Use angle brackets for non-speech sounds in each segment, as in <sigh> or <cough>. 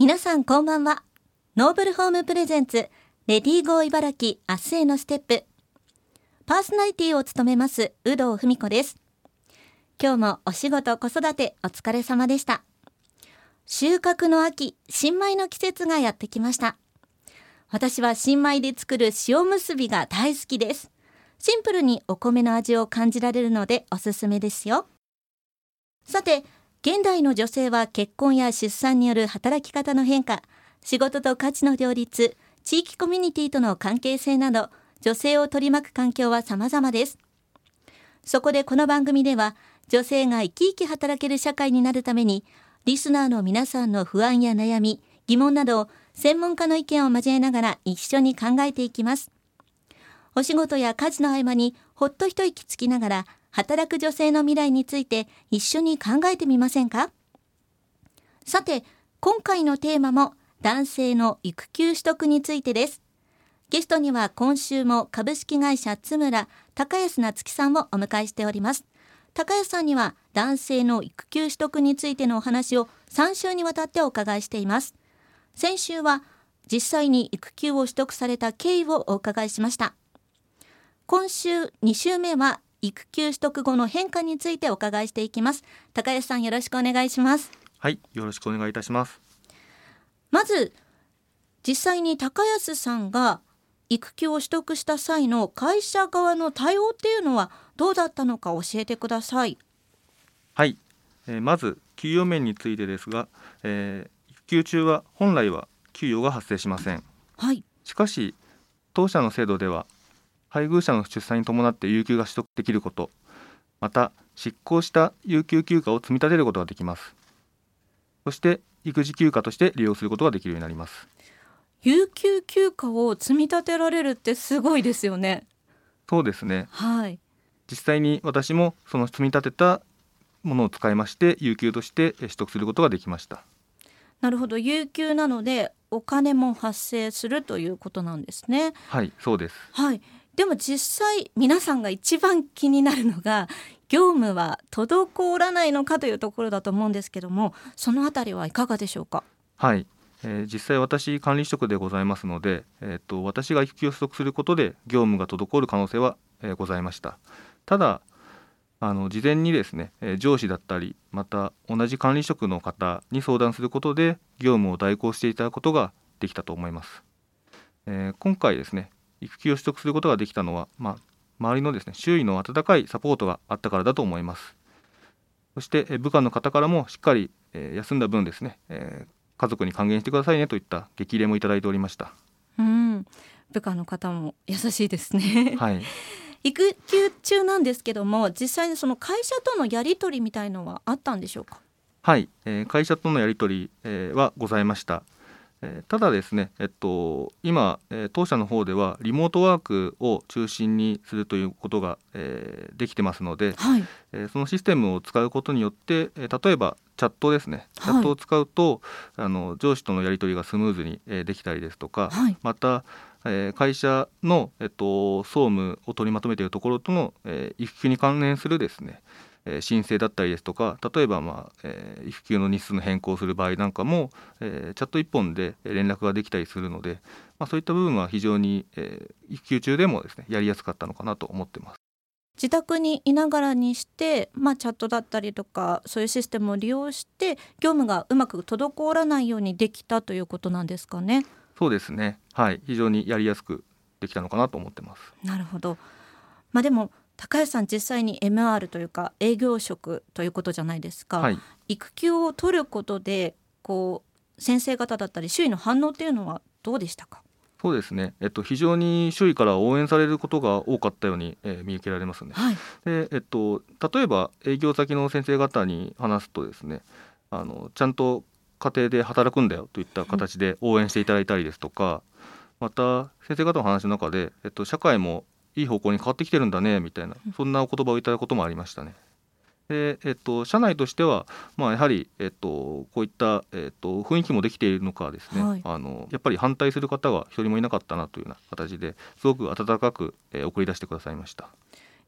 皆さんこんばんは。ノーブルホーム presents レディーゴー茨城明日へのステップ。パーソナリティを務めます有働文子です。今日もお仕事子育てお疲れ様でした。収穫の秋新米の季節がやってきました。私は新米で作る塩むすびが大好きです。シンプルにお米の味を感じられるのでおすすめですよ。さて現代の女性は結婚や出産による働き方の変化仕事と価値の両立地域コミュニティとの関係性など女性を取り巻く環境は様々です。そこでこの番組では女性が生き生き働ける社会になるためにリスナーの皆さんの不安や悩み疑問などを専門家の意見を交えながら一緒に考えていきます。お仕事や家事の合間にほっと一息つきながら働く女性の未来について一緒に考えてみませんか？さて今回のテーマも男性の育休取得についてです。ゲストには今週も株式会社津村高安夏樹さんをお迎えしております。高安さんには男性の育休取得についてのお話を3週にわたってお伺いしています。先週は実際に育休を取得された経緯をお伺いしました。今週2週目は育休取得後の変化についてお伺いしていきます。高安さんよろしくお願いします。はいよろしくお願いいたします。まず実際に高安さんが育休を取得した際の会社側の対応っていうのはどうだったのか教えてください。はい、えー、まず給与面についてですが、えー、育休中は本来は給与が発生しません。はい。しかし当社の制度では配偶者の出産に伴って有給が取得できること。また執行した有給休暇を積み立てることができます。そして育児休暇として利用することができるようになります。有給休暇を積み立てられるってすごいですよね。そうですね。はい。実際に私もその積み立てたものを使いまして有給として取得することができました。なるほど。有給なのでお金も発生するということなんですね。はいそうです。はいでも実際皆さんが一番気になるのが業務は滞らないのかというところだと思うんですけどもそのあたりはいかがでしょうか？はい、えー、実際私管理職でございますので、えーと、私が育休を取得することで業務が滞る可能性は、えー、ございました。ただあの事前にですね、えー、上司だったりまた同じ管理職の方に相談することで業務を代行していただくことができたと思います、え、今回ですね育休を取得することができたのは、まあ、周りのですね周囲の温かいサポートがあったからだと思います。そして部下の方からもしっかり、えー、休んだ分ですね、えー、家族に還元してくださいねといった激励もいただいておりました。うん。部下の方も優しいですね。はい。<laughs> 育休中なんですけども実際にその会社とのやり取りみたいのはあったんでしょうか？はい、えー、会社とのやり取り、えー、はございました。えただですね、えっと、今、え当社の方ではリモートワークを中心にするということが、えできてますので、はい、えそのシステムを使うことによって、え例えばチャットですね。チャットを使うと、はい、あの上司とのやり取りがスムーズに、えできたりですとか、はい、また、え会社の、えっと、総務を取りまとめているところとの、え育休に関連するですねえ申請だったりですとか例えば、まあえー、育休の日数の変更する場合なんかも、えー、チャット1本で連絡ができたりするので、まあ、そういった部分は非常に、えー、育休中でもですねやりやすかったのかなと思ってます。自宅にいながらにして、まあ、チャットだったりとかそういうシステムを利用して業務がうまく滞らないようにできたということなんですかね。そうですねはい非常にやりやすくできたのかなと思ってます。なるほどまあ、でも高橋さん実際に MR というか営業職ということじゃないですか、はい、育休を取ることでこう先生方だったり周囲の反応っていうのはどうでしたか？そうですね、えっと、非常に周囲から応援されることが多かったように、えー、見受けられますね。はい、でえっと、例えば営業先の先生方に話すとですねあのちゃんと家庭で働くんだよといった形で応援していただいたりですとか、うん、また先生方の話の中で、えっと、社会もいい方向に変わってきてるんだねみたいなそんなお言葉をいただくこともありましたね。でえっと、社内としては、まあ、やはり、えっと、こういった、えっと、雰囲気もできているのかですね、はい、あのやっぱり反対する方が一人もいなかったなというような形ですごく温かく、えー、送り出してくださいました。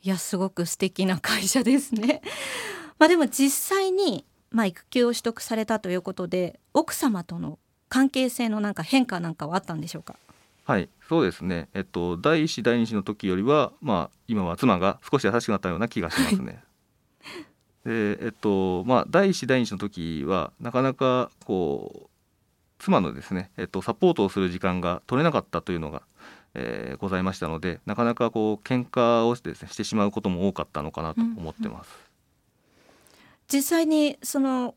いやすごく素敵な会社ですね。<laughs> まあ、でも実際に、まあ、育休を取得されたということで奥様との関係性のなんか変化なんかはあったんでしょうか？はいそうですねえっと第一子第二子の時よりはまあ今は妻が少し優しくなったような気がしますね。でえっとまあ第一子第二子の時はなかなかこう妻のですね、えっと、サポートをする時間が取れなかったというのが、えー、ございましたのでなかなかこう喧嘩をしてです、ね、してしまうことも多かったのかなと思ってます。うんうん、実際にその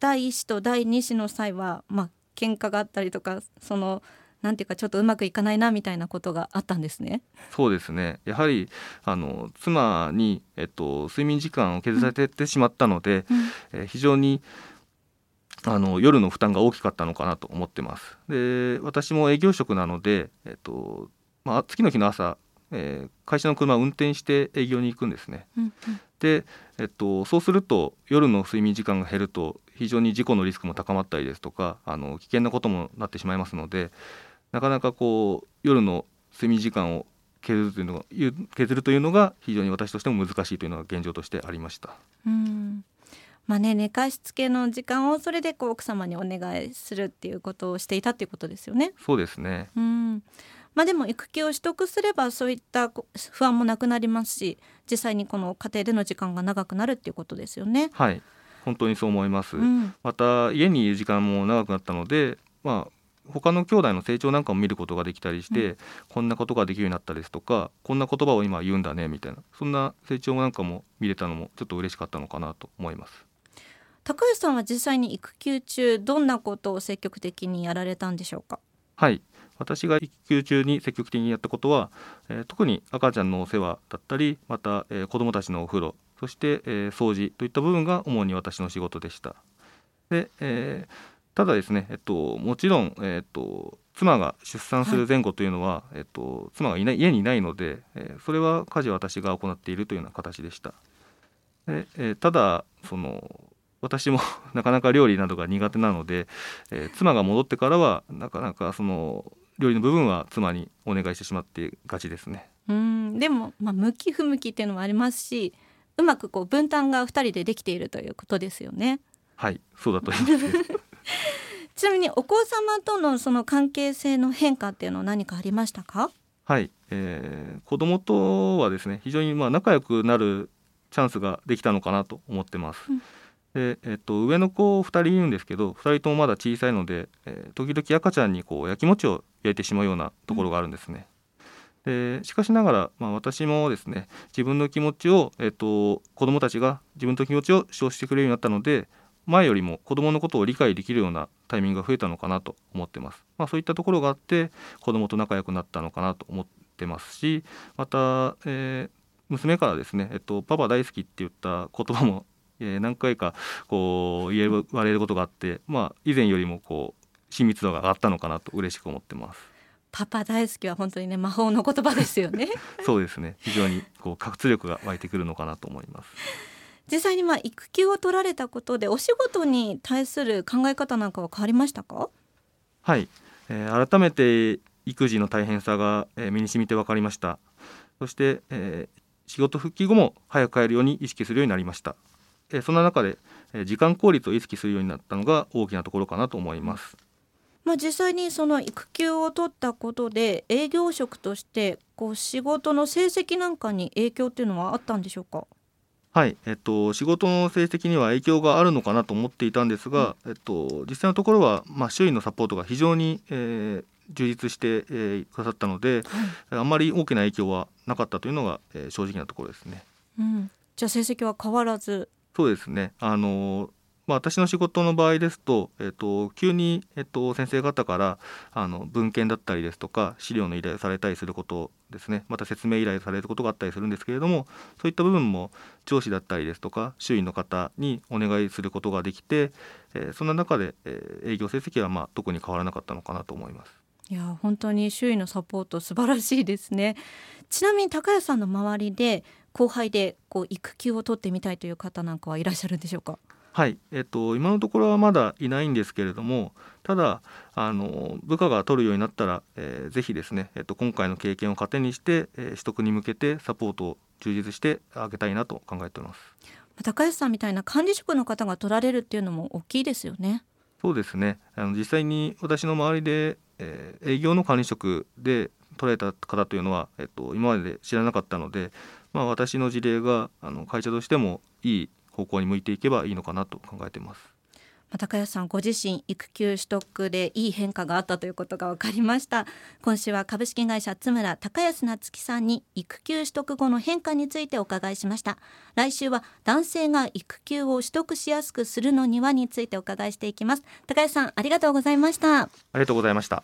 第一子と第二子の際はまあ喧嘩があったりとかそのなんていうかちょっとうまくいかないなみたいなことがあったんですね。そうですね。やはりあの妻にえっと睡眠時間を削られてしまったので、うん、えー、非常にあの夜の負担が大きかったのかなと思ってます。で私も営業職なので、えっとまあ、次の日の朝、えー、会社の車を運転して営業に行くんですね。うんうん、で、えっと、そうすると夜の睡眠時間が減ると非常に事故のリスクも高まったりですとかあの危険なこともなってしまいますのでなかなかこう夜の睡眠時間を削るというのが削るというのが非常に私としても難しいというのが現状としてありました。うんまあね、寝かしつけの時間をそれでこう奥様にお願いするっていうことをしていたっていうことですよね。そうですね。うん。まあでも育休を取得すればそういった不安もなくなりますし、実際にこの家庭での時間が長くなるっていうことですよね。はい。本当にそう思います。うん、また家にいる時間も長くなったので、まあ他の兄弟の成長なんかも見ることができたりして、うん、こんなことができるようになったですとかこんな言葉を今言うんだねみたいなそんな成長なんかも見れたのもちょっと嬉しかったのかなと思います。高橋さんは実際に育休中どんなことを積極的にやられたんでしょうか？はい私が育休中に積極的にやったことは、えー、特に赤ちゃんのお世話だったりまた、えー、子どもたちのお風呂そして、えー、掃除といった部分が主に私の仕事でした。で、えー、ただですね、えっと、もちろん、えっと、妻が出産する前後というのは、はい、えっと、妻がいない家にいないので、えー、それは家事は私が行っているというような形でした。でえー、ただその私も <laughs> なかなか料理などが苦手なので、えー、妻が戻ってからはなかなかその料理の部分は妻にお願いしてしまってがちですね。うんでも、まあ、向き不向きっていうのもありますしうまくこう分担が2人でできているということですよね。はいそうだと思います <laughs> ちなみにお子様とのその関係性の変化っていうのは何かありましたか？はい、えー、子供とはですね非常にまあ仲良くなるチャンスができたのかなと思ってます。うんで、えっと、上の子2人いるんですけど2人ともまだ小さいので、えー、時々赤ちゃんにこうやきもちを焼いてしまうようなところがあるんですね。でしかしながら、まあ、私もですね自分の気持ちを、えっと、子どもたちが自分の気持ちを主張してくれるようになったので前よりも子どものことを理解できるようなタイミングが増えたのかなと思ってます。まあ、そういったところがあって子どもと仲良くなったのかなと思ってますしまた、えー、娘からですね、えっと、パパ大好きって言った言葉も <laughs> えー、何回かこう言われることがあって、まあ、以前よりもこう親密度が上がったのかなと嬉しく思ってます。パパ大好きは本当にね魔法の言葉ですよね <laughs> そうですね非常にこう活力が湧いてくるのかなと思います実際にまあ育休を取られたことでお仕事に対する考え方なんかは変わりましたか？はい、えー、改めて育児の大変さが、えー、身に染みて分かりました。そして、えー、仕事復帰後も早く帰るように意識するようになりました。えそんな中で、え時間効率を意識するようになったのが大きなところかなと思います。まあ、実際にその育休を取ったことで営業職としてこう仕事の成績なんかに影響っていうのはあったんでしょうか？はい、えっと、仕事の成績には影響があるのかなと思っていたんですが、うん、えっと、実際のところは、まあ、周囲のサポートが非常に、えー、充実して、えー、くださったので、はい、あんまり大きな影響はなかったというのが、えー、正直なところですね。うん、じゃあ成績は変わらず。そうですね。あのまあ、私の仕事の場合ですと、えっと、急に、えっと、先生方からあの文献だったりですとか資料の依頼されたりすることですね。また説明依頼されることがあったりするんですけれどもそういった部分も上司だったりですとか周囲の方にお願いすることができて、えー、そんな中で、えー、営業成績はまあ特に変わらなかったのかなと思います。いや本当に周囲のサポート素晴らしいですね。ちなみに高谷さんの周りで後輩でこう育休を取ってみたいという方なんかはいらっしゃるんでしょうか？はい、えっと、今のところはまだいないんですけれどもただあの部下が取るようになったら、えー、ぜひですね、えっと、今回の経験を糧にして、えー、取得に向けてサポートを充実してあげたいなと考えております。高安さんみたいな管理職の方が取られるっていうのも大きいですよね。そうですね。あの実際に私の周りで、えー、営業の管理職で取られた方というのは、えっと、今まで知らなかったので、まあ、私の事例があの会社としてもいい方向に向いていけばいいのかなと考えています。高安さんご自身育休取得でいい変化があったということが分かりました。今週は株式会社津村高安夏樹さんに育休取得後の変化についてお伺いしました。来週は男性が育休を取得しやすくするのにはについてお伺いしていきます。高安さんありがとうございました。ありがとうございました